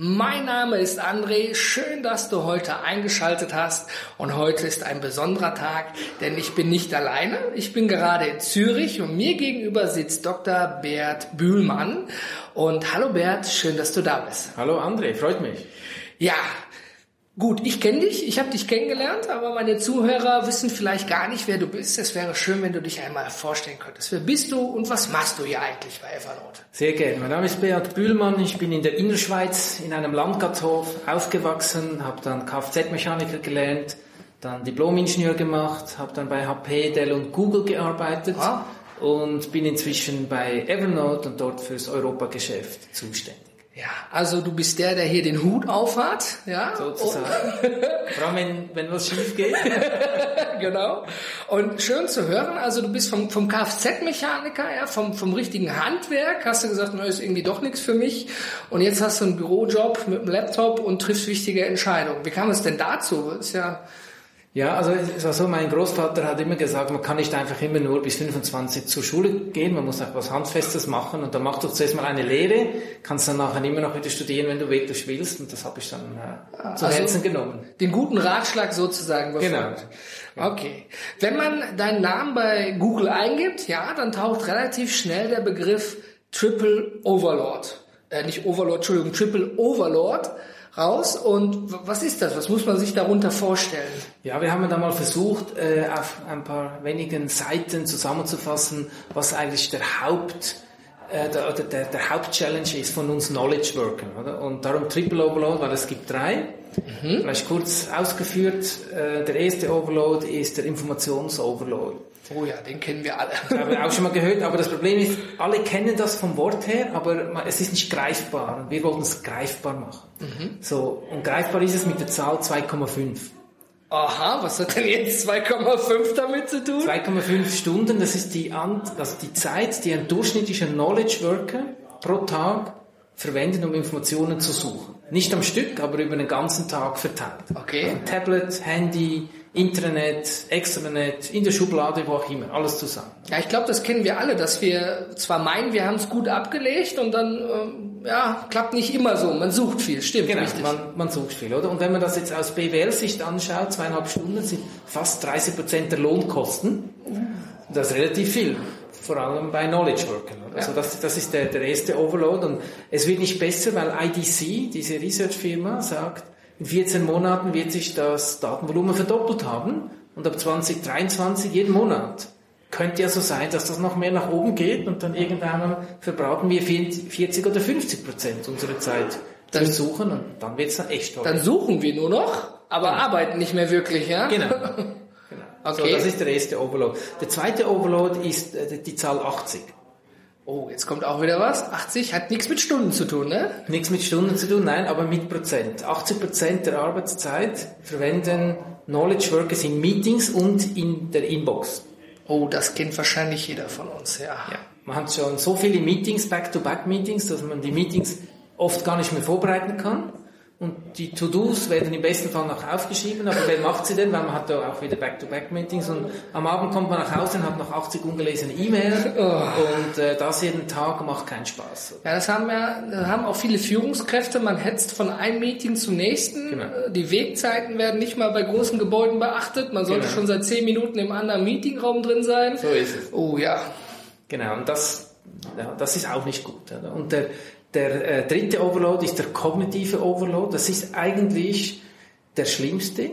Mein Name ist André, schön, dass du heute eingeschaltet hast und heute ist ein besonderer Tag, denn ich bin nicht alleine. Ich bin gerade in Zürich und mir gegenüber sitzt Dr. Bert Bühlmann. Und hallo Bert, schön, dass du da bist. Hallo André, freut mich. Ja, Gut, ich kenne dich, ich habe dich kennengelernt, aber meine Zuhörer wissen vielleicht gar nicht, wer du bist. Es wäre schön, wenn du dich einmal vorstellen könntest. Wer bist du und was machst du hier eigentlich bei Evernote? Sehr gerne. Mein Name ist Beat Bühlmann. Ich bin in der Innerschweiz in einem Landgasthof aufgewachsen, habe dann Kfz-Mechaniker gelernt, dann Diplom-Ingenieur gemacht, habe dann bei HP, Dell und Google gearbeitet ah. und bin inzwischen bei Evernote und dort fürs Europageschäft zuständig. Ja, also du bist der, der hier den Hut aufhat, ja? Sozusagen. Vor allem, wenn, wenn was schief geht. genau. Und schön zu hören, also du bist vom, vom Kfz-Mechaniker, ja, vom, vom richtigen Handwerk, hast du gesagt, na, ist irgendwie doch nichts für mich. Und jetzt hast du einen Bürojob mit einem Laptop und triffst wichtige Entscheidungen. Wie kam es denn dazu? Ist ja, ja, also es war so, mein Großvater hat immer gesagt, man kann nicht einfach immer nur bis 25 zur Schule gehen, man muss auch was Handfestes machen und dann mach doch zuerst mal eine Lehre, kannst dann nachher immer noch wieder studieren, wenn du wirklich willst und das habe ich dann äh, zu also Herzen genommen. Den guten Ratschlag sozusagen befolgt. Genau. Okay. Wenn man deinen Namen bei Google eingibt, ja, dann taucht relativ schnell der Begriff Triple Overlord, äh, nicht Overlord, Entschuldigung, Triple Overlord raus. Und was ist das? Was muss man sich darunter vorstellen? Ja, wir haben da mal versucht, äh, auf ein paar wenigen Seiten zusammenzufassen, was eigentlich der Haupt äh, der, der, der Hauptchallenge ist von uns Knowledge Workern. Oder? Und darum Triple Overload, weil es gibt drei. Mhm. Vielleicht kurz ausgeführt. Äh, der erste Overload ist der Informationsoverload. Oh ja, den kennen wir alle. Das haben wir auch schon mal gehört, aber das Problem ist, alle kennen das vom Wort her, aber es ist nicht greifbar. Und wir wollten es greifbar machen. Mhm. So, und greifbar ist es mit der Zahl 2,5. Aha, was hat denn jetzt 2,5 damit zu tun? 2,5 Stunden, das ist die, also die Zeit, die ein durchschnittlicher Knowledge Worker pro Tag verwendet, um Informationen zu suchen. Nicht am Stück, aber über den ganzen Tag verteilt. Okay. Also Tablet, Handy, Intranet, Extranet, in der Schublade, wo auch immer, alles zusammen. Ja, ich glaube, das kennen wir alle, dass wir zwar meinen, wir haben es gut abgelegt und dann, ähm, ja, klappt nicht immer so. Man sucht viel, stimmt. Genau, man, man, sucht viel, oder? Und wenn man das jetzt aus BWL-Sicht anschaut, zweieinhalb Stunden sind fast 30 Prozent der Lohnkosten. Das ist relativ viel vor allem bei Knowledge Workern. Also das, das ist der, der erste Overload und es wird nicht besser, weil IDC, diese Research-Firma, sagt, in 14 Monaten wird sich das Datenvolumen verdoppelt haben und ab 2023 jeden Monat. Könnte ja so sein, dass das noch mehr nach oben geht und dann irgendwann verbrauchen wir 40 oder 50 Prozent unserer Zeit dann suchen und dann wird es dann echt toll. Dann suchen wir nur noch, aber ja. arbeiten nicht mehr wirklich, ja? Genau. Okay. So, das ist der erste Overload. Der zweite Overload ist äh, die Zahl 80. Oh, jetzt kommt auch wieder was. 80 hat nichts mit Stunden zu tun, ne? Nichts mit Stunden zu tun, nein, aber mit Prozent. 80 Prozent der Arbeitszeit verwenden Knowledge Workers in Meetings und in der Inbox. Oh, das kennt wahrscheinlich jeder von uns, ja. ja. Man hat schon so viele Meetings, Back-to-Back-Meetings, dass man die Meetings oft gar nicht mehr vorbereiten kann. Und die To-Dos werden im besten Fall noch aufgeschrieben, aber wer macht sie denn? Weil man hat da auch wieder Back-to-Back-Meetings und am Abend kommt man nach Hause und hat noch 80 ungelesene E-Mails oh. und äh, das jeden Tag macht keinen Spaß. Ja, das haben ja, das haben auch viele Führungskräfte. Man hetzt von einem Meeting zum nächsten. Genau. Die Wegzeiten werden nicht mal bei großen Gebäuden beachtet. Man sollte genau. schon seit 10 Minuten im anderen Meetingraum drin sein. So ist es. Oh ja. Genau, und das, ja, das ist auch nicht gut. Oder? Und der, der äh, dritte Overload ist der kognitive Overload. Das ist eigentlich der schlimmste.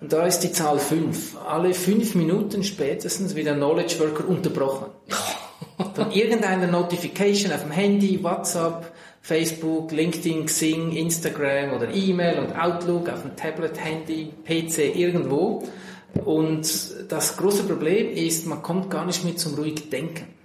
Und da ist die Zahl 5. Alle fünf Minuten spätestens wird ein Knowledge Worker unterbrochen. Von irgendeiner Notification auf dem Handy, WhatsApp, Facebook, LinkedIn, Xing, Instagram oder E-Mail und Outlook auf dem Tablet, Handy, PC, irgendwo. Und das große Problem ist, man kommt gar nicht mehr zum ruhig Denken.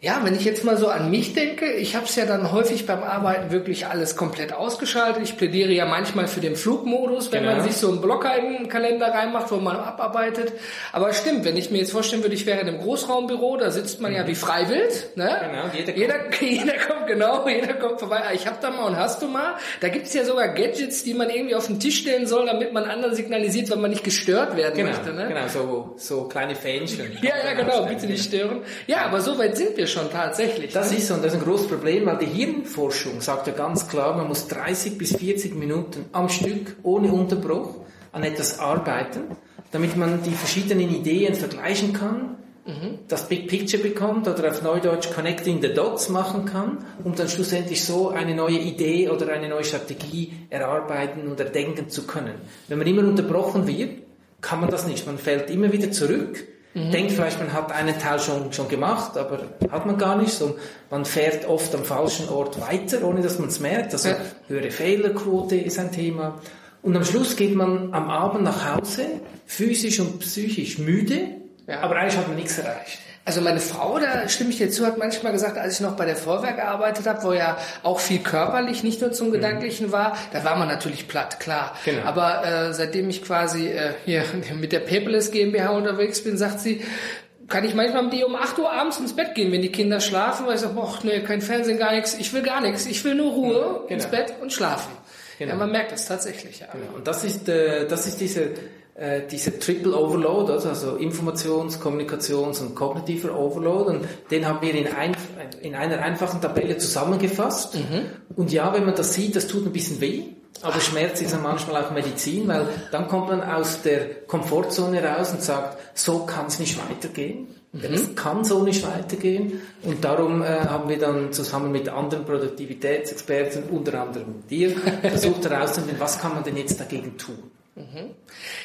Ja, wenn ich jetzt mal so an mich denke, ich habe es ja dann häufig beim Arbeiten wirklich alles komplett ausgeschaltet. Ich plädiere ja manchmal für den Flugmodus, wenn Genau. man sich so einen Blocker in den Kalender reinmacht, wo man abarbeitet. Aber stimmt, wenn ich mir jetzt vorstellen würde, ich wäre in einem Großraumbüro, da sitzt man ja wie freiwild. Ne? Genau, jeder kommt. jeder, jeder kommt genau, jeder kommt vorbei. Ah, Ich hab da mal und hast du mal. Da gibt's ja sogar Gadgets, die man irgendwie auf den Tisch stellen soll, damit man anderen signalisiert, wenn man nicht gestört werden Genau, möchte. Ne? genau so, so kleine Fähnchen. Ja, ja, genau, bitte nicht stören. Ja, aber so weit sind wir schon tatsächlich. Das ist so, und das ist ein großes Problem, weil die Hirnforschung sagt ja ganz klar, man muss 30 bis 40 Minuten am Stück ohne Unterbruch an etwas arbeiten, damit man die verschiedenen Ideen vergleichen kann, das Big Picture bekommt oder auf Neudeutsch Connecting the Dots machen kann, um dann schlussendlich so eine neue Idee oder eine neue Strategie erarbeiten oder denken zu können. Wenn man immer unterbrochen wird, kann man das nicht. Man fällt immer wieder zurück denkt vielleicht, man hat einen Teil schon, schon gemacht, aber hat man gar nicht. So, man fährt oft am falschen Ort weiter, ohne dass man es merkt. Also Ja. höhere Fehlerquote ist ein Thema. Und am Schluss geht man am Abend nach Hause, physisch und psychisch müde, Ja. aber eigentlich hat man nichts erreicht. Also meine Frau, da stimme ich dir zu, hat manchmal gesagt, als ich noch bei der Vorwerk gearbeitet habe, wo ja auch viel körperlich, nicht nur zum Gedanklichen war, da war man natürlich platt, klar. Mhm. Genau. Aber äh, seitdem ich quasi äh, hier mit der Paperless GmbH unterwegs bin, sagt sie, kann ich manchmal mit ihr um 8 Uhr abends ins Bett gehen, wenn die Kinder schlafen, weil ich sage, boah, nee, kein Fernsehen, gar nichts, ich will gar nichts, ich will nur Ruhe, Genau. ins Bett und schlafen. Genau. Ja, man merkt das tatsächlich, ja. Und das ist, äh, das ist diese, äh, diese Triple Overload, also, also Informations-, Kommunikations- und kognitiver Overload. Und den haben wir in, ein, in einer einfachen Tabelle zusammengefasst. Und ja, wenn man das sieht, das tut ein bisschen weh. Aber Schmerz ist ja manchmal auch Medizin, weil dann kommt man aus der Komfortzone raus und sagt, so kann es nicht weitergehen. Denn es kann so nicht weitergehen. Und darum äh, haben wir dann zusammen mit anderen Produktivitätsexperten, unter anderem dir, versucht herauszufinden, was kann man denn jetzt dagegen tun.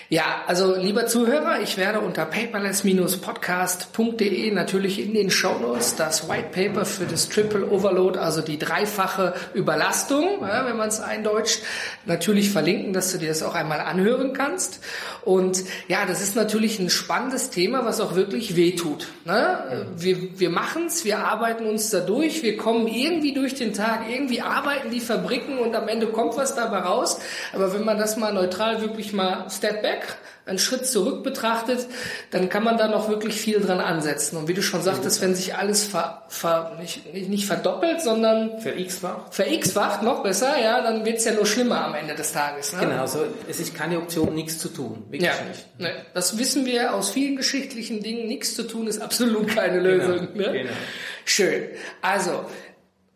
Ja, also lieber Zuhörer, ich werde unter paperless-podcast.de natürlich in den Shownotes das White Paper für das Triple Overload, also die dreifache Überlastung, wenn man es eindeutscht, natürlich verlinken, dass du dir das auch einmal anhören kannst. Und ja, das ist natürlich ein spannendes Thema, was auch wirklich wehtut. Ne? Wir, wir machen es, wir arbeiten uns da durch, wir kommen irgendwie durch den Tag, irgendwie arbeiten die Fabriken und am Ende kommt was dabei raus. Aber wenn man das mal neutral wirklich mal Step Back, einen Schritt zurück betrachtet, dann kann man da noch wirklich viel dran ansetzen. Und wie du schon sagtest, wenn sich alles ver, ver, nicht, nicht, verdoppelt, sondern Für x-fach? ver-x-facht, noch besser, ja, dann wird's ja nur schlimmer am Ende des Tages. Ne? Genau, also es ist keine Option, nichts zu tun. Wirklich Ja, nicht. ne, das wissen wir aus vielen geschichtlichen Dingen. Nichts zu tun ist absolut keine Lösung. Genau, ne? genau. Schön. Also,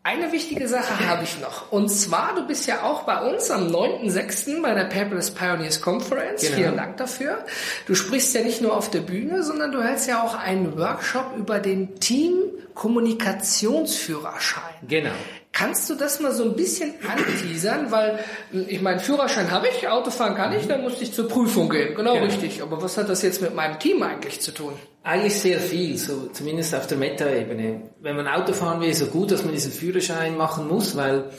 eine wichtige Sache habe ich noch. Und zwar, du bist ja auch bei uns am 9.6. bei der Paperless Pioneers Conference. Genau. Vielen Dank dafür. Du sprichst ja nicht nur auf der Bühne, sondern du hältst ja auch einen Workshop über den Team Kommunikationsführerschein. Genau. Kannst du das mal so ein bisschen anteasern? Weil, ich meine, Führerschein habe ich, Autofahren kann ich, dann musste ich zur Prüfung gehen. Genau, Genau. richtig. Aber was hat das jetzt mit meinem Team eigentlich zu tun? Eigentlich sehr viel, so zumindest auf der Meta-Ebene. Wenn man Auto fahren will, ist es gut, dass man diesen Führerschein machen muss, weil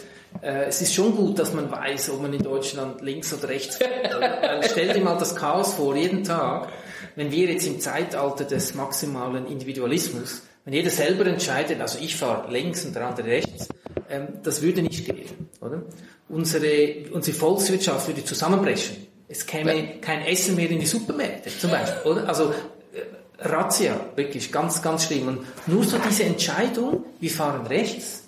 äh, es ist schon gut, dass man weiß, ob man in Deutschland links oder rechts fährt. Weil stell dir mal das Chaos vor, jeden Tag, wenn wir jetzt im Zeitalter des maximalen Individualismus, wenn jeder selber entscheidet, also ich fahre links und der andere rechts, das würde nicht gehen, oder? Unsere, unsere Volkswirtschaft würde zusammenbrechen. Es käme kein Essen mehr in die Supermärkte, zum Beispiel, oder? Also, äh, Razzia, wirklich ganz, ganz schlimm. Und nur so diese Entscheidung, wir fahren rechts,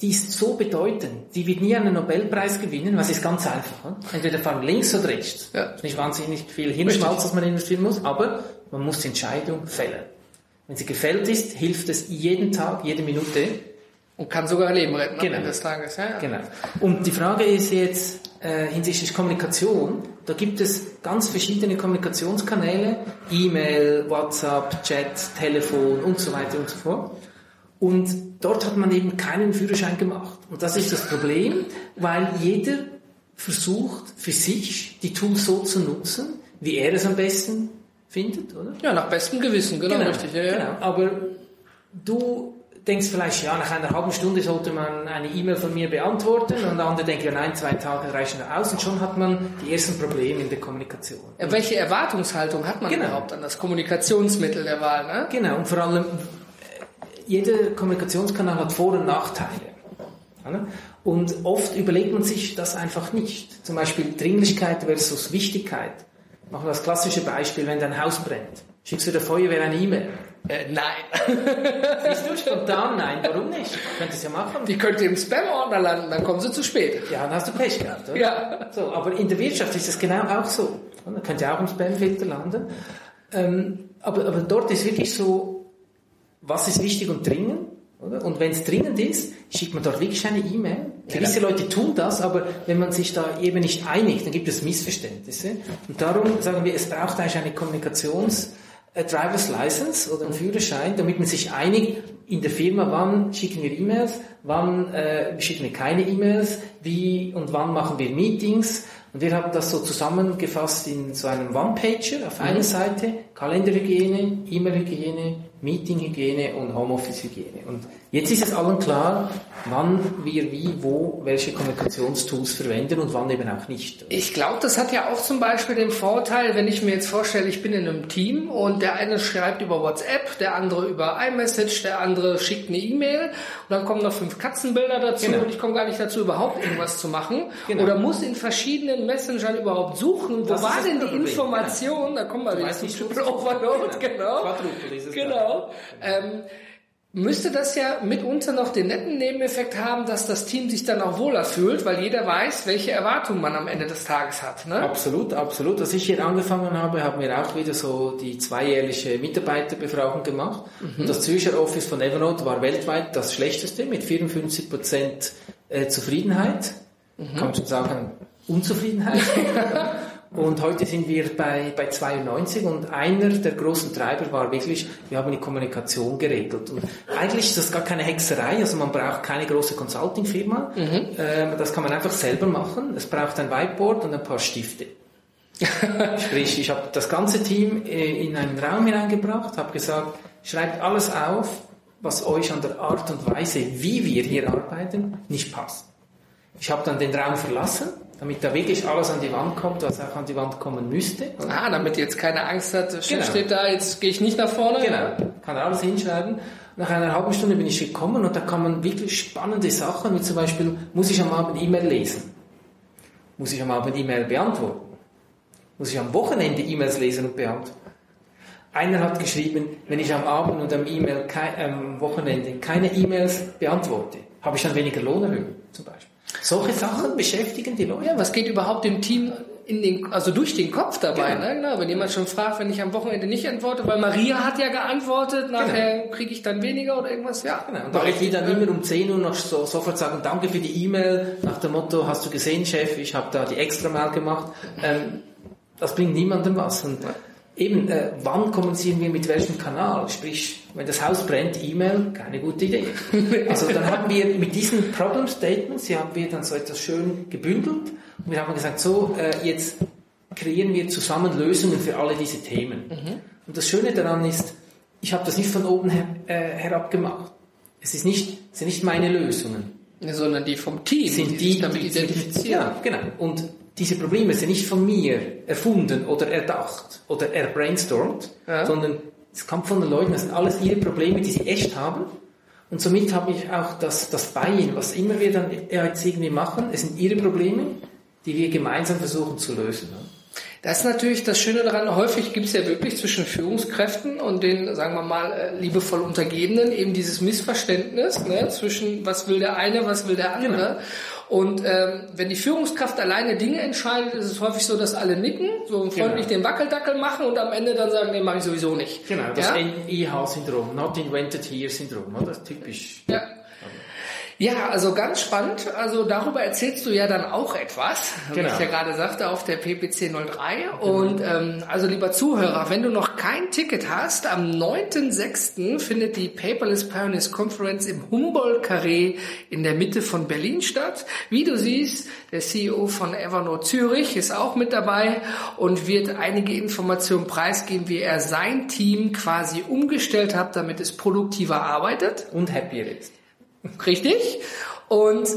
die ist so bedeutend. Die wird nie einen Nobelpreis gewinnen, weil es ist ganz einfach. ne? Entweder fahren links oder rechts. Ja. Ist nicht wahnsinnig viel Hirnschmalz, das man investieren muss, aber man muss die Entscheidung fällen. Wenn sie gefällt ist, hilft es jeden Tag, jede Minute. Und kann sogar Leben retten am Genau. Ende des Tages. Ja, ja. Genau. Und die Frage ist jetzt äh, hinsichtlich Kommunikation, da gibt es ganz verschiedene Kommunikationskanäle, E-Mail, WhatsApp, Chat, Telefon und so weiter und so fort. Und dort hat man eben keinen Führerschein gemacht. Und das ist das Problem, weil jeder versucht für sich die Tools so zu nutzen, wie er es am besten findet, oder? Ja, nach bestem Gewissen, genau, richtig. Ja, ja. Genau. Aber du denkst vielleicht, ja, nach einer halben Stunde sollte man eine E-Mail von mir beantworten und der andere denkt, ja, nein, zwei Tage reichen aus und schon hat man die ersten Probleme in der Kommunikation. Ja, welche Erwartungshaltung hat man Genau. überhaupt an das Kommunikationsmittel der Wahl? Ne? Genau, und vor allem, äh, jeder Kommunikationskanal hat Vor- und Nachteile. Und oft überlegt man sich das einfach nicht. Zum Beispiel Dringlichkeit versus Wichtigkeit. Machen wir das klassische Beispiel, wenn dein Haus brennt. Schickst du der Feuerwehr eine E-Mail? Äh, nein. Siehst du spontan? Nein, warum nicht? Könntest ja machen. Die könnte im Spam-Ordner landen, dann kommen sie zu spät. Ja, dann hast du Pech gehabt, oder? Ja. So, aber in der Wirtschaft ist das genau auch so. Da könnte ja auch im Spamfilter landen. Ähm, aber, aber dort ist wirklich so, was ist wichtig und dringend? Oder? Und wenn es dringend ist, schickt man dort wirklich eine E-Mail. Gewisse ja. Leute tun das, aber wenn man sich da eben nicht einigt, dann gibt es Missverständnisse. Und darum sagen wir, es braucht eigentlich eine Kommunikations- a Driver's License oder einen Führerschein, damit man sich einigt in der Firma, wann schicken wir E-Mails, wann äh, schicken wir keine E-Mails, wie und wann machen wir Meetings. Und wir haben das so zusammengefasst in so einem One-Pager auf mhm. einer Seite, Kalenderhygiene, E-Mail-Hygiene, Meeting-Hygiene und Homeoffice-Hygiene. Und jetzt ist es allen klar, wann wir wie, wo, welche Kommunikationstools verwenden und wann eben auch nicht. Ich glaube, das hat ja auch zum Beispiel den Vorteil, wenn ich mir jetzt vorstelle, ich bin in einem Team und der eine schreibt über WhatsApp, der andere über iMessage, der andere schickt eine E-Mail und dann kommen noch fünf Katzenbilder dazu genau. und ich komme gar nicht dazu, überhaupt irgendwas zu machen. Genau. Oder muss in verschiedenen Messengern überhaupt suchen, wo das war denn die Problem. Information? Genau. Da kommen wir Triple Overload, genau. Genau. Genau. Ähm, müsste das ja mitunter noch den netten Nebeneffekt haben, dass das Team sich dann auch wohler fühlt, weil jeder weiß, welche Erwartungen man am Ende des Tages hat. Ne? Absolut, absolut. Als ich hier angefangen habe, haben wir auch wieder so die zweijährliche Mitarbeiterbefragung gemacht. Mhm. Und das Zürcher Office von Evernote war weltweit das schlechteste mit 54 Prozent äh, Zufriedenheit. Mhm. Kann man schon sagen, Unzufriedenheit. Und heute sind wir bei, bei 92 und einer der großen Treiber war wirklich, wir haben die Kommunikation geregelt. Und eigentlich ist das gar keine Hexerei, also man braucht keine große Consulting-Firma. Mhm. Ähm, das kann man einfach selber machen. Es braucht ein Whiteboard und ein paar Stifte. Sprich, ich habe das ganze Team in einen Raum hineingebracht, habe gesagt, schreibt alles auf, was euch an der Art und Weise, wie wir hier arbeiten, nicht passt. Ich habe dann den Raum verlassen damit da wirklich alles an die Wand kommt, was auch an die Wand kommen müsste. Ah, damit jetzt keine Angst hat, genau. steht da, jetzt gehe ich nicht nach vorne. Genau, kann alles hinschreiben. Nach einer halben Stunde bin ich gekommen und da kommen wirklich spannende Sachen, wie zum Beispiel, muss ich am Abend E-Mail lesen? Muss ich am Abend E-Mail beantworten? Muss ich am Wochenende E-Mails lesen und beantworten? Einer hat geschrieben, wenn ich am Abend und am E-Mail, am Wochenende keine E-Mails beantworte, habe ich dann weniger Lohnerhöhung, zum Beispiel. Solche Sachen beschäftigen die Leute. Ja, was geht überhaupt im Team in den, also durch den Kopf dabei, genau. ne? Genau, wenn jemand schon fragt, wenn ich am Wochenende nicht antworte, weil Maria hat ja geantwortet, nachher genau. kriege ich dann weniger oder irgendwas, ja. Genau. Und da ich dann immer um 10 Uhr noch so, sofort sagen, danke für die E-Mail, nach dem Motto, hast du gesehen, Chef, ich habe da die extra Mail gemacht, ähm, das bringt niemandem was. Und eben, äh, wann kommunizieren wir mit welchem Kanal? Sprich, wenn das Haus brennt, E-Mail, keine gute Idee. Also dann haben wir mit diesen Problem Statements, die haben wir dann so etwas schön gebündelt und wir haben gesagt, so, äh, jetzt kreieren wir zusammen Lösungen für alle diese Themen. Mhm. Und das Schöne daran ist, ich habe das nicht von oben her, äh, herab gemacht. Es ist nicht, es sind nicht meine Lösungen. Sondern die vom Team, sind die, die damit identifizieren. Ja, genau. Und diese Probleme sind nicht von mir erfunden oder erdacht oder erbrainstormt, ja. sondern es kommt von den Leuten, das sind alles ihre Probleme, die sie echt haben. Und somit habe ich auch das, das Buy-in, was immer wir dann jetzt irgendwie machen, es sind ihre Probleme, die wir gemeinsam versuchen zu lösen. Das ist natürlich das Schöne daran, häufig gibt es ja wirklich zwischen Führungskräften und den, sagen wir mal, äh, liebevoll Untergebenen eben dieses Missverständnis ne, zwischen was will der eine, was will der andere. Genau. Und ähm, wenn die Führungskraft alleine Dinge entscheidet, ist es häufig so, dass alle nicken, so freundlich genau. den Wackeldackel machen und am Ende dann sagen, nee, mache ich sowieso nicht. Genau, das ja? NIH-Syndrom, Not Invented Here-Syndrom, das ist typisch. Ja. Ja, also ganz spannend. Also darüber erzählst du ja dann auch etwas, genau. wie ich ja gerade sagte, auf der PPC 03. Genau. Und ähm, also lieber Zuhörer, wenn du noch kein Ticket hast, am 9.6. findet die Paperless Pioneers Conference im Humboldt-Carré in der Mitte von Berlin statt. Wie du siehst, der CEO von Evernote Zürich ist auch mit dabei und wird einige Informationen preisgeben, wie er sein Team quasi umgestellt hat, damit es produktiver arbeitet. Und happier ist. Richtig. Und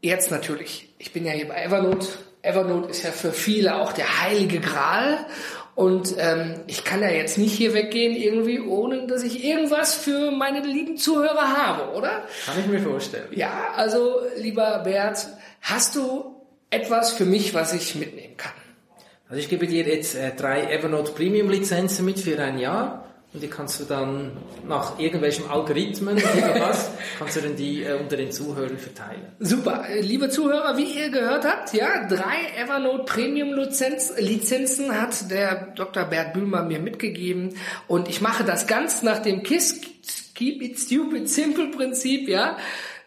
jetzt natürlich, ich bin ja hier bei Evernote. Evernote ist ja für viele auch der heilige Gral. Und ähm, ich kann ja jetzt nicht hier weggehen irgendwie, ohne dass ich irgendwas für meine lieben Zuhörer habe, oder? Kann ich mir vorstellen. Ja, also lieber Bert, hast du etwas für mich, was ich mitnehmen kann? Also ich gebe dir jetzt äh, drei Evernote Premium Lizenzen mit für ein Jahr und die kannst du dann nach irgendwelchen Algorithmen oder was, kannst du dann die äh, unter den Zuhörern verteilen. Super. Äh, Liebe Zuhörer, wie ihr gehört habt, ja, drei Evernote Premium Lizenz, Lizenzen hat der Dr. Bert Bühlmer mir mitgegeben und ich mache das ganz nach dem KISS Keep It Stupid Simple Prinzip, ja.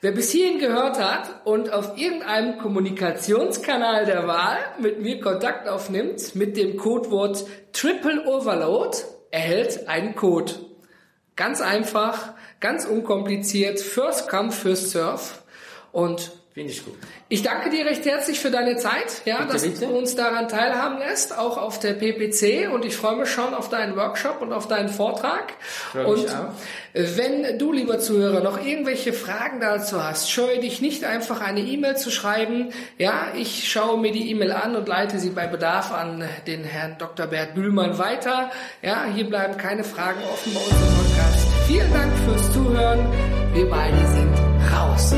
Wer bis hierhin gehört hat und auf irgendeinem Kommunikationskanal der Wahl mit mir Kontakt aufnimmt mit dem Codewort Triple Overload, erhält einen Code. Ganz einfach, ganz unkompliziert, First Come, First Serve. Und Finde ich gut. ich danke dir recht herzlich für deine Zeit, ja, Bitte, dass bitte. du uns daran teilhaben lässt, auch auf der PPC. Und ich freue mich schon auf deinen Workshop und auf deinen Vortrag. Freue und wenn du, lieber Zuhörer, noch irgendwelche Fragen dazu hast, scheue dich nicht einfach eine E-Mail zu schreiben. Ja, ich schaue mir die E-Mail an und leite sie bei Bedarf an den Herrn Dr. Bert Bühlmann weiter. Ja, hier bleiben keine Fragen offen bei unserem Podcast. Vielen Dank fürs Zuhören. Wir beide sind raus.